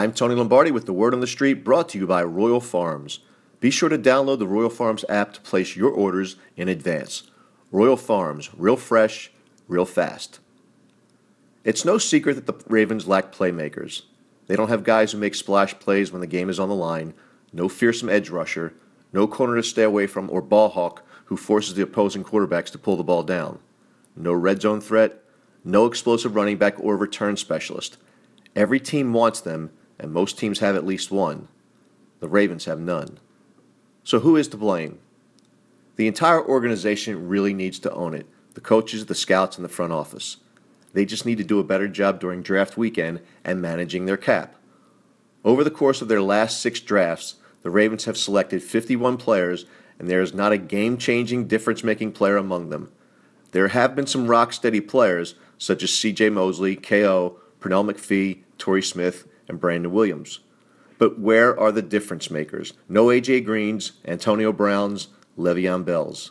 I'm Tony Lombardi with the Word on the Street brought to you by Royal Farms. Be sure to download the Royal Farms app to place your orders in advance. Royal Farms, real fresh, real fast. It's no secret that the Ravens lack playmakers. They don't have guys who make splash plays when the game is on the line, no fearsome edge rusher, no corner to stay away from, or ball hawk who forces the opposing quarterbacks to pull the ball down. No red zone threat, no explosive running back or return specialist. Every team wants them, and most teams have at least one. The Ravens have none. So who is to blame? The entire organization really needs to own it the coaches, the scouts, and the front office. They just need to do a better job during draft weekend and managing their cap. Over the course of their last six drafts, the Ravens have selected 51 players, and there is not a game changing, difference making player among them. There have been some rock steady players, such as CJ Mosley, KO, Pernell McPhee, Torrey Smith, and Brandon Williams. But where are the difference makers? No AJ Greens, Antonio Browns, Le'Veon Bells.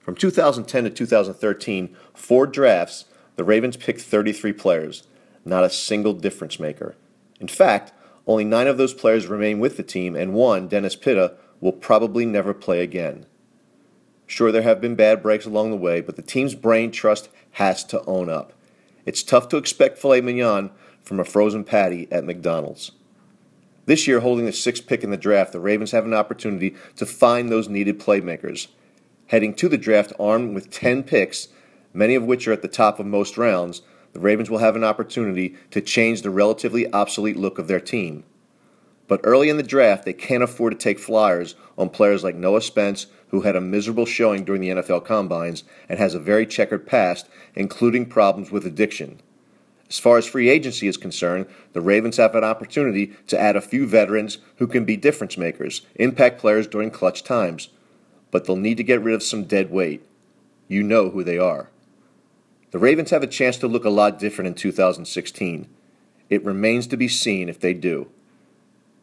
From 2010 to 2013, four drafts, the Ravens picked 33 players, not a single difference maker. In fact, only nine of those players remain with the team, and one, Dennis Pitta, will probably never play again. Sure, there have been bad breaks along the way, but the team's brain trust has to own up. It's tough to expect filet mignon from a frozen patty at McDonald's. This year, holding the sixth pick in the draft, the Ravens have an opportunity to find those needed playmakers. Heading to the draft armed with 10 picks, many of which are at the top of most rounds, the Ravens will have an opportunity to change the relatively obsolete look of their team. But early in the draft, they can't afford to take flyers on players like Noah Spence, who had a miserable showing during the NFL combines and has a very checkered past, including problems with addiction. As far as free agency is concerned, the Ravens have an opportunity to add a few veterans who can be difference makers, impact players during clutch times. But they'll need to get rid of some dead weight. You know who they are. The Ravens have a chance to look a lot different in 2016. It remains to be seen if they do.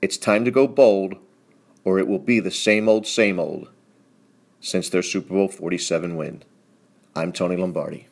It's time to go bold, or it will be the same old, same old since their Super Bowl 47 win. I'm Tony Lombardi.